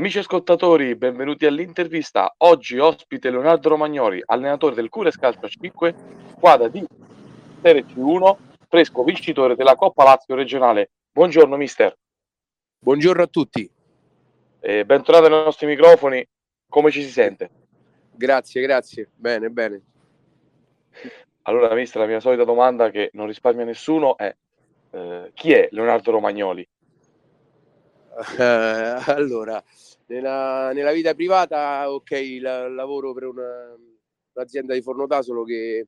Amici ascoltatori, benvenuti all'intervista. Oggi ospite Leonardo Romagnoli, allenatore del Cures Calcio 5, squadra di Serie C1, fresco vincitore della Coppa Lazio regionale. Buongiorno mister. Buongiorno a tutti. Eh, bentornato ai nostri microfoni. Come ci si sente? Grazie, grazie. Bene, bene. Allora, mister, la mia solita domanda che non risparmia nessuno è eh, chi è Leonardo Romagnoli? Uh, allora, nella, nella, vita privata, ok, la, lavoro per una, un'azienda di Fornotà, solo che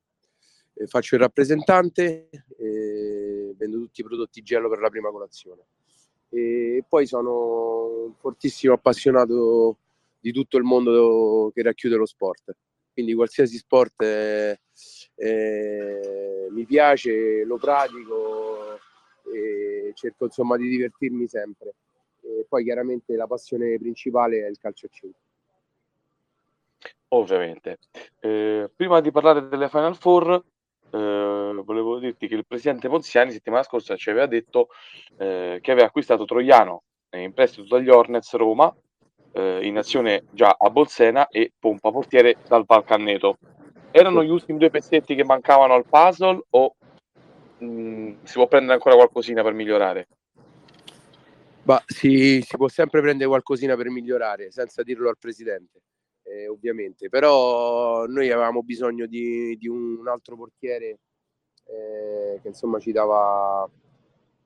eh, faccio il rappresentante e vendo tutti i prodotti gelo per la prima colazione. E poi sono un fortissimo appassionato di tutto il mondo che racchiude lo sport. Quindi qualsiasi sport eh, eh, mi piace, lo pratico e cerco insomma di divertirmi sempre. E poi chiaramente la passione principale è il calcio a 5. Ovviamente. Eh, prima di parlare delle Final Four, eh, volevo dirti che il presidente Ponziani settimana scorsa ci aveva detto eh, che aveva acquistato Troiano in prestito dagli Hornets Roma, eh, in azione già a Bolsena e Pompa portiere dal Valcanneto. Erano gli ultimi due pezzetti che mancavano al puzzle o mh, mm, si può prendere ancora qualcosina per migliorare? Bah, si, si, può sempre prendere qualcosina per migliorare, senza dirlo al presidente, eh, ovviamente. Però noi avevamo bisogno di, di un altro portiere eh, che insomma ci dava,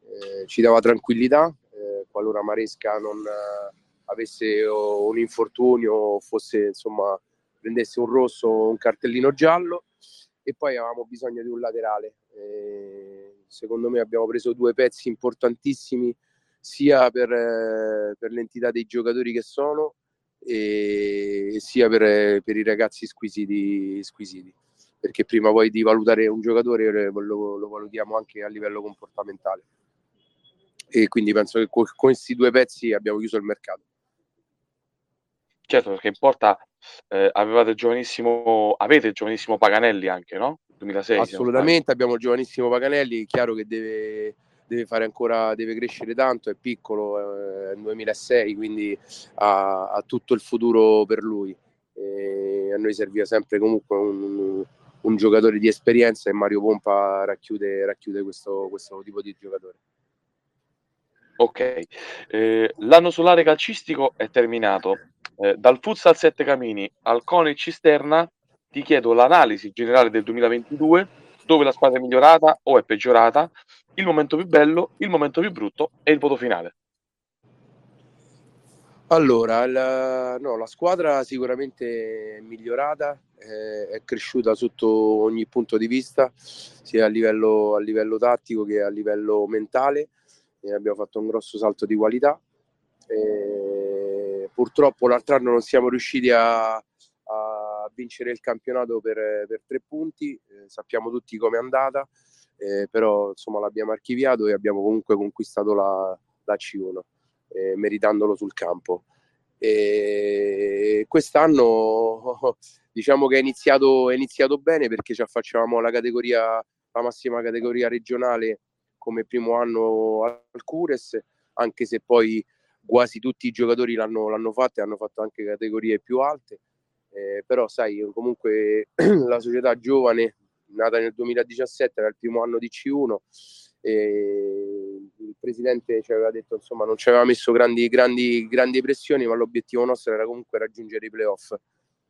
eh, ci dava tranquillità, eh, qualora Maresca non eh, avesse un infortunio o fosse insomma prendesse un rosso o un cartellino giallo. E poi avevamo bisogno di un laterale. Eh, secondo me abbiamo preso due pezzi importantissimi sia per, eh, per l'entità dei giocatori che sono e, sia per, per, i ragazzi squisiti, squisiti. Perché prima poi di valutare un giocatore lo, lo valutiamo anche a livello comportamentale. E quindi penso che con questi due pezzi abbiamo chiuso il mercato. Certo, perché in porta eh, avevate il giovanissimo, avete il giovanissimo Paganelli anche, no? 2006. Assolutamente, abbiamo il giovanissimo Paganelli, chiaro che deve deve fare ancora, deve crescere tanto, è piccolo, è 2006, quindi ha, ha, tutto il futuro per lui. E a noi serviva sempre comunque un, un, giocatore di esperienza e Mario Pompa racchiude, racchiude questo, questo tipo di giocatore. Ok, eh, l'anno solare calcistico è terminato. Eh, dal futsal 7 Camini al Cone Cisterna ti chiedo l'analisi generale del 2022, dove la squadra è migliorata o è peggiorata, il momento più bello, il momento più brutto e il voto finale. Allora, la, no, la squadra sicuramente è migliorata, è, è, cresciuta sotto ogni punto di vista, sia a livello, a livello tattico che a livello mentale. E abbiamo fatto un grosso salto di qualità. E purtroppo l'altro anno non siamo riusciti a, a vincere il campionato per, per tre punti, eh, sappiamo tutti com'è andata eh, però insomma l'abbiamo archiviato e abbiamo comunque conquistato la, la C1, eh, meritandolo sul campo. E quest'anno diciamo che è iniziato, è iniziato bene perché ci affacciavamo alla categoria, la massima categoria regionale come primo anno al Cures, anche se poi quasi tutti i giocatori l'hanno, l'hanno fatto e hanno fatto anche categorie più alte. Eh, però sai, comunque la società giovane nata nel 2017, era il primo anno di C1 e il presidente ci aveva detto insomma non ci aveva messo grandi, grandi, grandi pressioni ma l'obiettivo nostro era comunque raggiungere i playoff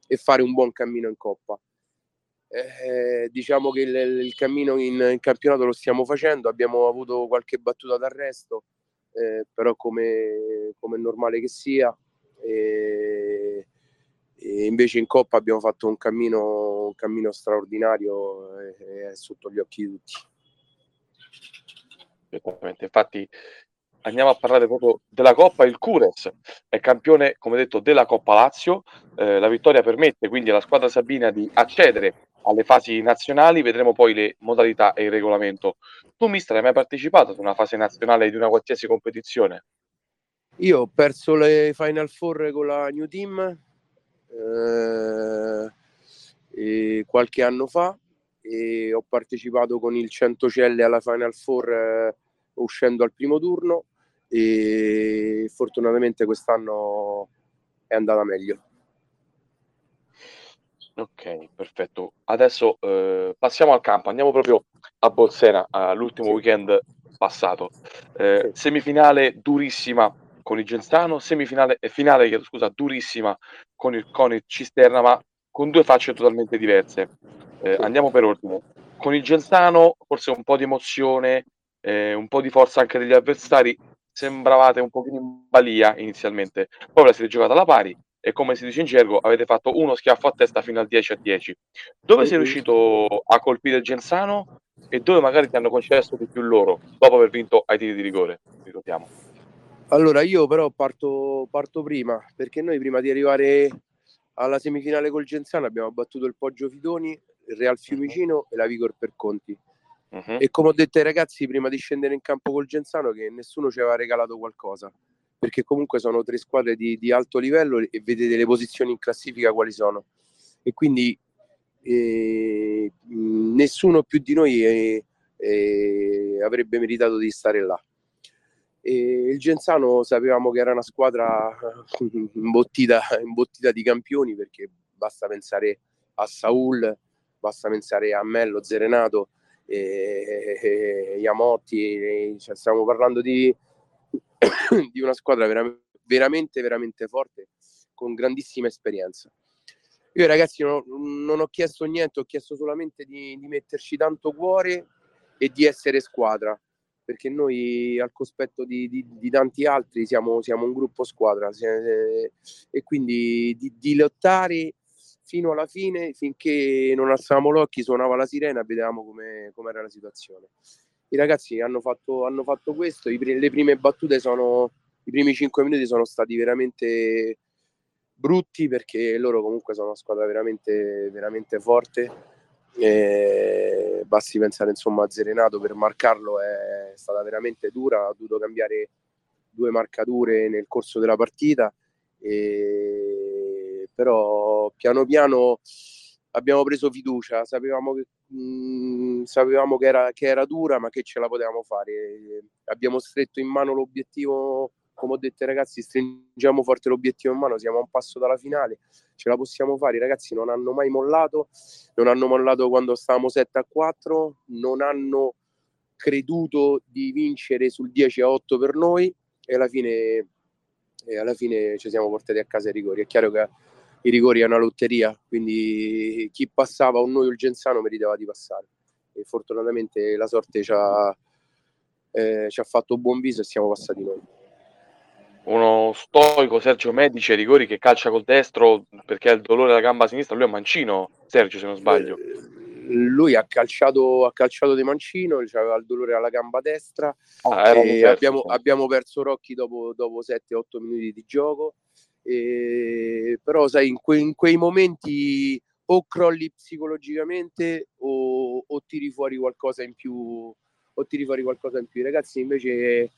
e fare un buon cammino in Coppa. Eh, diciamo che il, il cammino in, in, campionato lo stiamo facendo, abbiamo avuto qualche battuta d'arresto, eh, però come, come, è normale che sia. E, e invece in Coppa abbiamo fatto un cammino, un cammino straordinario e, e sotto gli occhi di tutti. Esattamente, infatti andiamo a parlare proprio della Coppa. Il Cures è campione, come detto, della Coppa Lazio. Eh, la vittoria permette quindi alla squadra Sabina di accedere alle fasi nazionali. Vedremo poi le modalità e il regolamento. Tu, mister, hai mai partecipato ad una fase nazionale di una qualsiasi competizione? Io ho perso le Final Four con la New Team eh, qualche anno fa e ho partecipato con il Centocelle alla Final Four eh, uscendo al primo turno e fortunatamente quest'anno è andata meglio. Ok, perfetto. Adesso eh, passiamo al campo, andiamo proprio a Bolsena, all'ultimo sì. weekend passato. Eh, semifinale durissima con il Genzano, semifinale e finale, scusa, durissima con il, con il Cisterna, ma con due facce totalmente diverse. Eh, andiamo per ordine. Con il Genzano forse un po' di emozione, eh, un po' di forza anche degli avversari, sembravate un pochino in balia inizialmente, poi la siete giocata alla pari e come si dice in gergo avete fatto uno schiaffo a testa fino al 10 a 10. Dove sei riuscito a colpire il Genzano e dove magari ti hanno concesso di più loro dopo aver vinto ai tiri di rigore? Ricordiamo. Allora io però parto, parto prima perché noi prima di arrivare alla semifinale col Genzano abbiamo battuto il Poggio Fidoni, il Real Fiumicino uh-huh. e la Vigor per Conti. Uh-huh. E come ho detto ai ragazzi prima di scendere in campo col Genzano che nessuno ci aveva regalato qualcosa, perché comunque sono tre squadre di, di alto livello e vedete le posizioni in classifica quali sono. E quindi eh, nessuno più di noi eh, eh, avrebbe meritato di stare là. E il Genzano sapevamo che era una squadra imbottita, imbottita di campioni perché basta pensare a Saul, basta pensare a Mello, Zerenato, e, Iamotti, cioè stiamo parlando di, di una squadra vera, veramente, veramente forte, con grandissima esperienza. Io ragazzi non, non, ho chiesto niente, ho chiesto solamente di, di, metterci tanto cuore e di essere squadra, perché noi al cospetto di, di, di tanti altri siamo, siamo, un gruppo squadra e quindi di, lottare fino alla fine, finché non alzavamo l'occhio, suonava la sirena vedevamo come era la situazione. I ragazzi hanno fatto, hanno fatto questo, I, le prime battute sono, i primi cinque minuti sono stati veramente brutti perché loro comunque sono una squadra veramente, veramente forte. E basti pensare insomma a Zerenato per marcarlo è stata veramente dura, ha dovuto cambiare due marcature nel corso della partita. E però piano piano abbiamo preso fiducia, sapevamo che, mh, mm, sapevamo che, era, che era dura ma che ce la potevamo fare. Abbiamo stretto in mano l'obiettivo, come ho detto ragazzi, stringiamo forte l'obiettivo in mano, siamo a un passo dalla finale, ce la possiamo fare. I ragazzi non hanno mai mollato, non hanno mollato quando stavamo 7 a 4, non hanno creduto di vincere sul 10 a 8 per noi e alla fine, e alla fine ci siamo portati a casa i rigori. È chiaro che i rigori è una lotteria, quindi chi passava o noi o il Genzano meritava di passare. E fortunatamente la sorte ci ha, eh, ci ha fatto buon viso e siamo passati noi. Uno storico Sergio Medici ai rigori che calcia col destro perché ha il dolore alla gamba sinistra, lui è mancino, Sergio se non sbaglio. Eh, lui ha calciato, ha calciato di mancino, aveva il dolore alla gamba destra. Ah, perso, abbiamo, abbiamo, perso Rocchi dopo, dopo 7-8 minuti di gioco e, però sai, in, que, in, quei momenti o crolli psicologicamente o, o, tiri fuori qualcosa in più o tiri fuori qualcosa in più. I ragazzi invece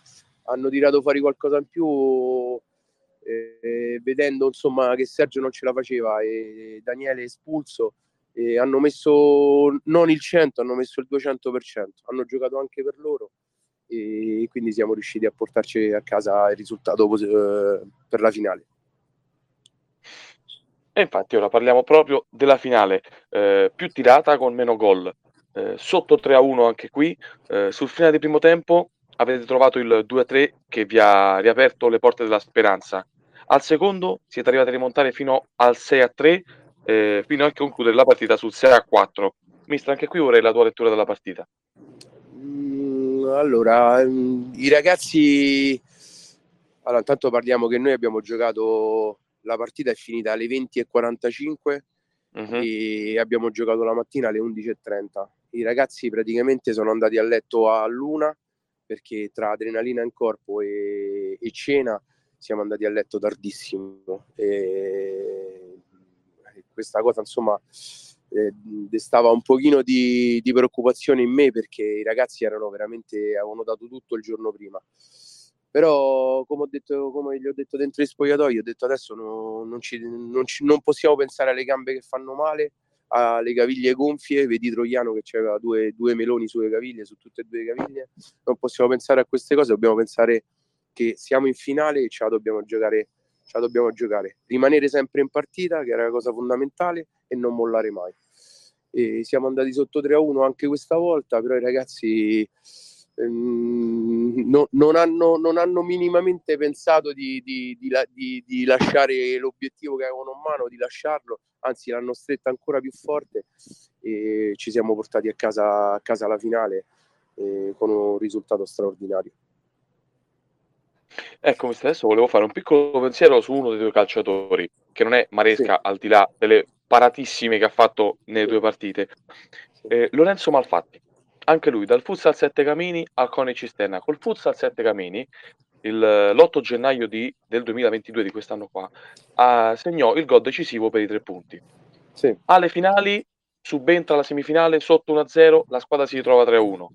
hanno tirato fuori qualcosa in più eh, vedendo insomma che Sergio non ce la faceva e Daniele espulso e hanno messo non il 100, hanno messo il 200%, hanno giocato anche per loro e quindi siamo riusciti a portarci a casa il risultato eh, per la finale. E infatti ora parliamo proprio della finale, eh, più tirata con meno gol. Eh, sotto 3-1 anche qui, eh, sul finale del primo tempo avete trovato il 2-3 che vi ha riaperto le porte della speranza. Al secondo siete arrivati a rimontare fino al 6-3, eh, fino a concludere la partita sul 6-4. Mister, anche qui vorrei la tua lettura della partita. Mm, allora, mm, i ragazzi... Allora, intanto parliamo che noi abbiamo giocato la partita è finita alle 20.45 uh-huh. e abbiamo giocato la mattina alle 11.30. I ragazzi praticamente sono andati a letto a luna perché tra adrenalina in corpo e, e cena siamo andati a letto tardissimo. E, e questa cosa insomma eh, destava un pochino di, di preoccupazione in me perché i ragazzi erano veramente avevano dato tutto il giorno prima però come, ho detto, come gli ho detto dentro il spogliatoio ho detto adesso no, non, ci, non, ci, non, possiamo pensare alle gambe che fanno male alle caviglie gonfie vedi Troiano che aveva due, due, meloni sulle caviglie su tutte e due le caviglie non possiamo pensare a queste cose dobbiamo pensare che siamo in finale e ce la dobbiamo giocare ce la dobbiamo giocare. Rimanere sempre in partita, che era la cosa fondamentale, e non mollare mai. E siamo andati sotto 3-1 anche questa volta, però i ragazzi ehm, no, non, hanno, non, hanno, minimamente pensato di, di, di, di, lasciare l'obiettivo che avevano in mano, di lasciarlo, anzi l'hanno stretta ancora più forte e ci siamo portati a casa, a casa alla finale eh, con un risultato straordinario. Ecco, adesso volevo fare un piccolo pensiero su uno dei due calciatori, che non è Maresca, sì. al di là delle paratissime che ha fatto nelle due partite. Eh, Lorenzo Malfatti, anche lui dal Futsal 7 Camini al Cone Cisterna. Col Futsal 7 Camini, l'8 gennaio di, del 2022, di quest'anno qua, uh, segnò il gol decisivo per i tre punti. Sì. Alle finali subentra la semifinale sotto 1-0, la squadra si ritrova 3-1.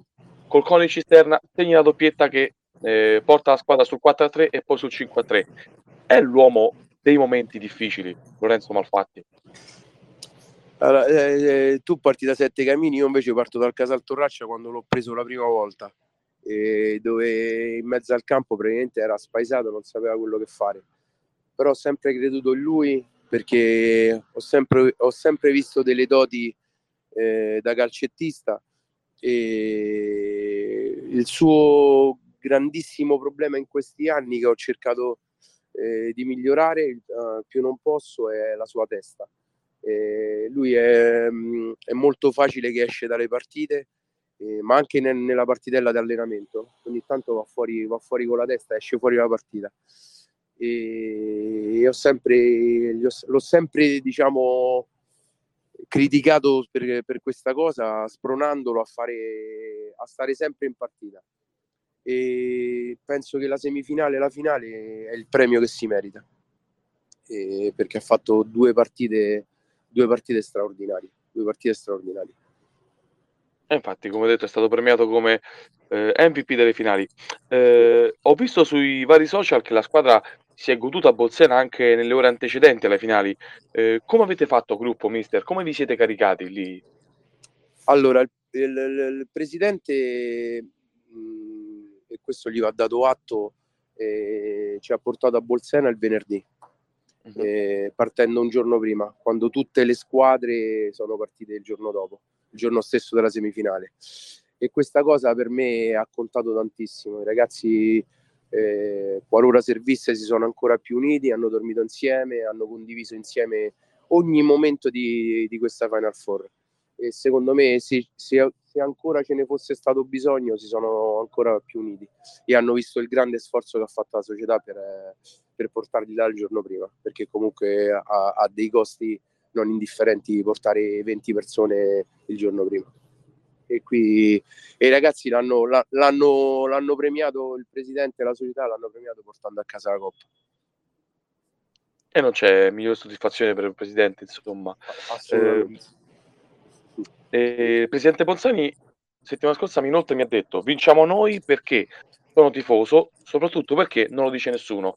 Col Cone Cisterna segna la doppietta che eh, porta la squadra sul 4-3 e poi sul 5-3. È l'uomo dei momenti difficili, Lorenzo Malfatti. Allora, eh, eh, tu parti da Sette Camini, io invece parto dal Casal Torraccia quando l'ho preso la prima volta, eh, dove in mezzo al campo praticamente era spaesato, non sapeva quello che fare. Però ho sempre creduto in lui perché ho sempre, ho sempre visto delle doti eh, da calcettista e il suo grandissimo problema in questi anni che ho cercato eh, di migliorare uh, più non posso è la sua testa. Eh, lui è, mm, è, molto facile che esce dalle partite, eh, ma anche ne, nella partitella di allenamento. Ogni tanto va fuori, va fuori con la testa, esce fuori la partita. E, ho sempre, l'ho sempre diciamo, criticato per, per, questa cosa, spronandolo a, fare, a stare sempre in partita e penso che la semifinale e la finale è il premio che si merita e perché ha fatto due partite, due partite straordinarie due partite straordinarie e infatti come detto è stato premiato come eh, MVP delle finali eh, ho visto sui vari social che la squadra si è goduta a Bolsena anche nelle ore antecedenti alle finali eh, come avete fatto gruppo mister? come vi siete caricati lì? allora il, il, il presidente e questo gli va dato atto, eh, ci ha portato a Bolsena il venerdì, uh-huh. partendo un giorno prima, quando tutte le squadre sono partite il giorno dopo, il giorno stesso della semifinale. E questa cosa per me ha contato tantissimo. I ragazzi, eh, qualora servisse, si sono ancora più uniti, hanno dormito insieme, hanno condiviso insieme ogni momento di, di questa Final Four e secondo me se, se, se, ancora ce ne fosse stato bisogno si sono ancora più uniti e hanno visto il grande sforzo che ha fatto la società per, per portarli là il giorno prima perché comunque ha, ha, dei costi non indifferenti portare 20 persone il giorno prima e qui e i ragazzi l'hanno, l'hanno, l'hanno premiato il presidente e la società l'hanno premiato portando a casa la coppa e non c'è migliore soddisfazione per il presidente insomma assolutamente eh, e il presidente Ponzani settimana scorsa inoltre mi ha detto vinciamo noi perché sono tifoso, soprattutto perché non lo dice nessuno.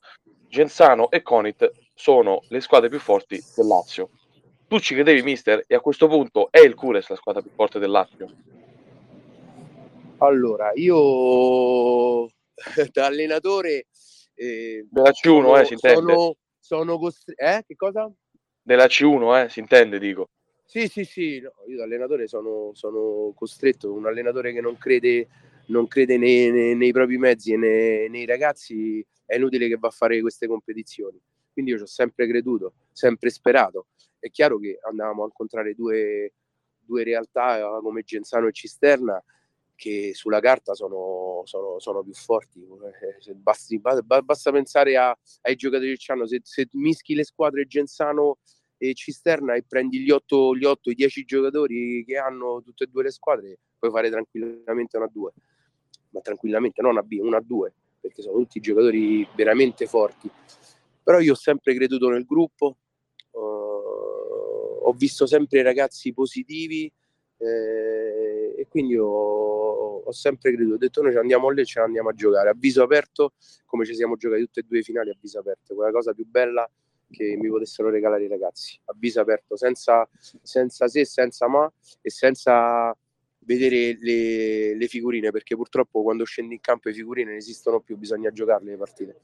Genzano e Conit sono le squadre più forti del Lazio. Tu ci credevi, mister? E a questo punto è il Cures la squadra più forte del Lazio? Allora, io da allenatore eh, della C1, sono, eh, si intende. Sono, sono costretto. Eh, che cosa? Della C1, eh, si intende, dico. Sì, sì, sì, no, io da allenatore sono, sono, costretto, un allenatore che non crede, non crede nei, nei, nei, propri mezzi e nei, nei, ragazzi è inutile che va a fare queste competizioni. Quindi io ci ho sempre creduto, sempre sperato. È chiaro che andavamo a incontrare due, due realtà eh, come Genzano e Cisterna che sulla carta sono, sono, sono più forti. Eh, basti, basta pensare a, ai giocatori che hanno, se, se mischi le squadre Genzano e Cisterna e prendi gli 8, gli 8, i 10 giocatori che hanno tutte e due le squadre, puoi fare tranquillamente una due, ma tranquillamente non a B, una due, perché sono tutti giocatori veramente forti. Però io ho sempre creduto nel gruppo, ho visto sempre ragazzi positivi eh, e quindi ho, ho, sempre creduto, ho detto noi ci andiamo lì e ce ne andiamo a giocare, a viso aperto, come ci siamo giocati tutte e due finali a viso aperto, quella cosa più bella che mi potessero regalare i ragazzi a viso aperto, senza, senza se, senza ma e senza vedere le, le, figurine, perché purtroppo quando scendi in campo le figurine non esistono più, bisogna giocarle le partite.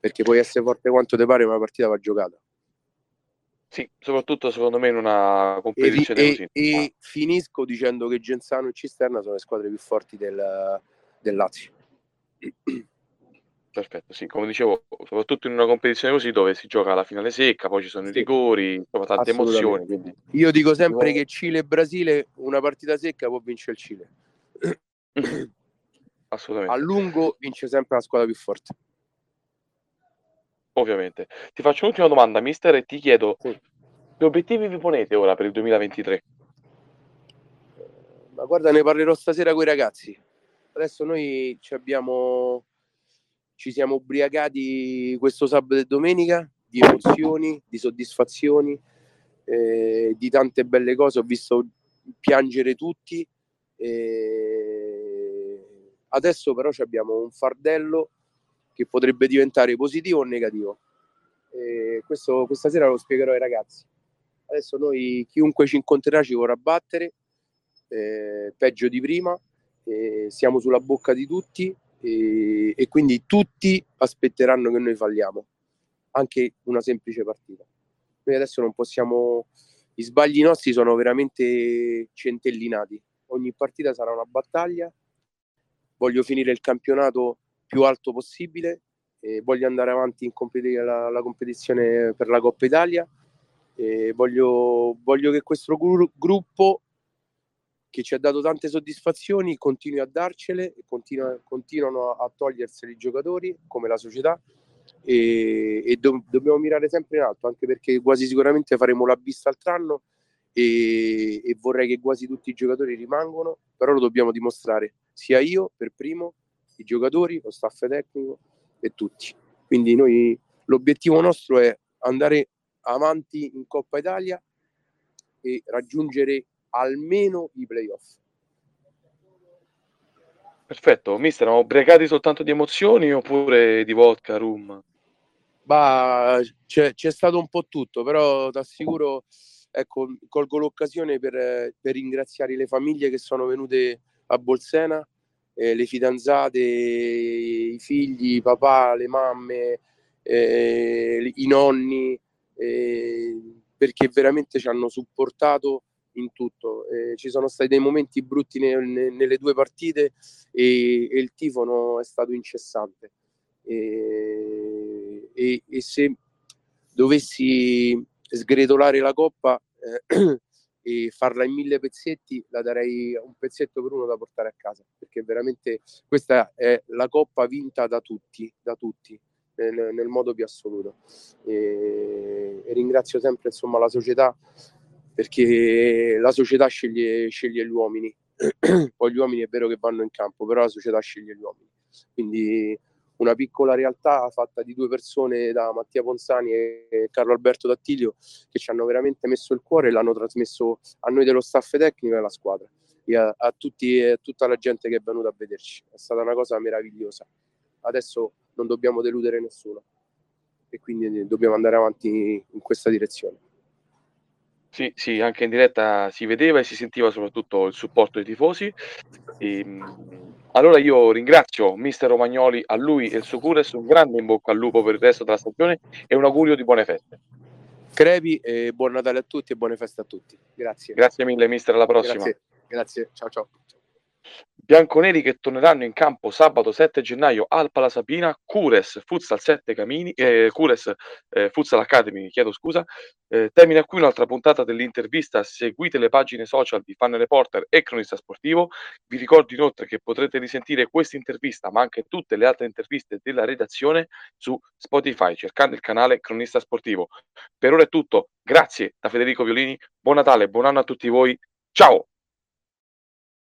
perché puoi essere forte quanto ti pare, ma la partita va giocata. Sì, soprattutto secondo me in una competizione e, così. E, e finisco dicendo che Genzano e Cisterna sono le squadre più forti del, del Lazio. Perfetto, sì, come dicevo, soprattutto in una competizione così dove si gioca la finale secca, poi ci sono sì. i rigori, insomma, tante emozioni. Quindi... Io dico sempre che Cile e Brasile, una partita secca può vincere il Cile. Assolutamente. A lungo vince sempre la squadra più forte. Ovviamente. Ti faccio un'ultima domanda, mister, e ti chiedo sì. che obiettivi vi ponete ora per il 2023? Ma guarda, ne parlerò stasera con i ragazzi. Adesso noi ci abbiamo ci siamo ubriacati questo sabato e domenica di emozioni, di soddisfazioni, eh, di tante belle cose. Ho visto piangere tutti. Eh, adesso però abbiamo un fardello che potrebbe diventare positivo o negativo. Eh, questo, questa sera lo spiegherò ai ragazzi. Adesso noi, chiunque ci incontrerà, ci vorrà battere, eh, peggio di prima. siamo sulla bocca di tutti e, e quindi tutti aspetteranno che noi falliamo, anche una semplice partita. Noi adesso non possiamo, i sbagli nostri sono veramente centellinati, ogni partita sarà una battaglia, voglio finire il campionato più alto possibile, voglio andare avanti in compet- la, la, competizione per la Coppa Italia, voglio, voglio che questo gru- gruppo che ci ha dato tante soddisfazioni continui a darcele e continua, continuano a, toglierseli i giocatori come la società e, e do, dobbiamo mirare sempre in alto anche perché quasi sicuramente faremo la vista al tranno e, e, vorrei che quasi tutti i giocatori rimangano però lo dobbiamo dimostrare sia io per primo i giocatori, lo staff tecnico e tutti quindi noi l'obiettivo nostro è andare avanti in Coppa Italia e raggiungere almeno i playoff. Perfetto, mister, ma ubriacati soltanto di emozioni oppure di vodka, rum? Bah, c'è, c'è stato un po' tutto, però ti assicuro, ecco, colgo l'occasione per, per, ringraziare le famiglie che sono venute a Bolsena, eh, le fidanzate, i figli, i papà, le mamme, eh, i nonni, eh, perché veramente ci hanno supportato in tutto. Eh, ci sono stati dei momenti brutti ne, ne, nelle due partite e, e, il tifo è stato incessante. E, e, e, se dovessi sgretolare la coppa eh, e farla in mille pezzetti, la darei un pezzetto per uno da portare a casa, perché veramente questa è la coppa vinta da tutti, da tutti. Nel, nel modo più assoluto e, ringrazio sempre insomma la società perché la società sceglie, sceglie gli uomini, poi gli uomini è vero che vanno in campo, però la società sceglie gli uomini. Quindi una piccola realtà fatta di due persone da Mattia Ponzani e Carlo Alberto Dattilio che ci hanno veramente messo il cuore e l'hanno trasmesso a noi dello staff tecnico e alla squadra e a, a, tutti, a tutta la gente che è venuta a vederci. È stata una cosa meravigliosa. Adesso non dobbiamo deludere nessuno e quindi dobbiamo andare avanti in questa direzione. Sì, sì, anche in diretta si vedeva e si sentiva soprattutto il supporto dei tifosi. Ehm, allora io ringrazio mister Romagnoli, a lui e il suo Cures, un grande in bocca al lupo per il resto della stagione e un augurio di buone feste. Crepi e buon Natale a tutti e buone feste a tutti. Grazie. Grazie mille mister, alla prossima. Grazie, Grazie. ciao ciao. Bianconeri che torneranno in campo sabato 7 gennaio al Palasapina, Cures Futsal 7 Camini, eh, Cures eh, Futsal Academy, chiedo scusa. Eh, termina qui un'altra puntata dell'intervista. Seguite le pagine social di Fan Reporter e Cronista Sportivo. Vi ricordo inoltre che potrete risentire questa intervista, ma anche tutte le altre interviste della redazione su Spotify, cercando il canale Cronista Sportivo. Per ora è tutto. Grazie da Federico Violini. Buon Natale, buon anno a tutti voi. Ciao!